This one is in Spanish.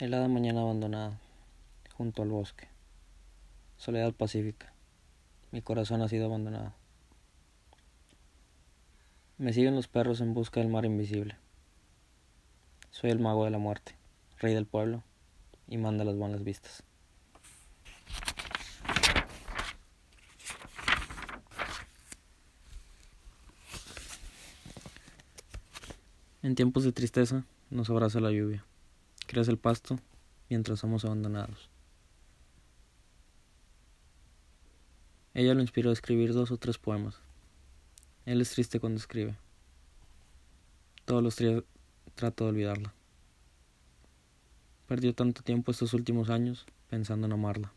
Helada mañana abandonada, junto al bosque. Soledad pacífica. Mi corazón ha sido abandonado. Me siguen los perros en busca del mar invisible. Soy el mago de la muerte, rey del pueblo, y manda las buenas vistas. En tiempos de tristeza nos abraza la lluvia crece el pasto mientras somos abandonados. Ella lo inspiró a escribir dos o tres poemas. Él es triste cuando escribe. Todos los días trato de olvidarla. Perdió tanto tiempo estos últimos años pensando en amarla.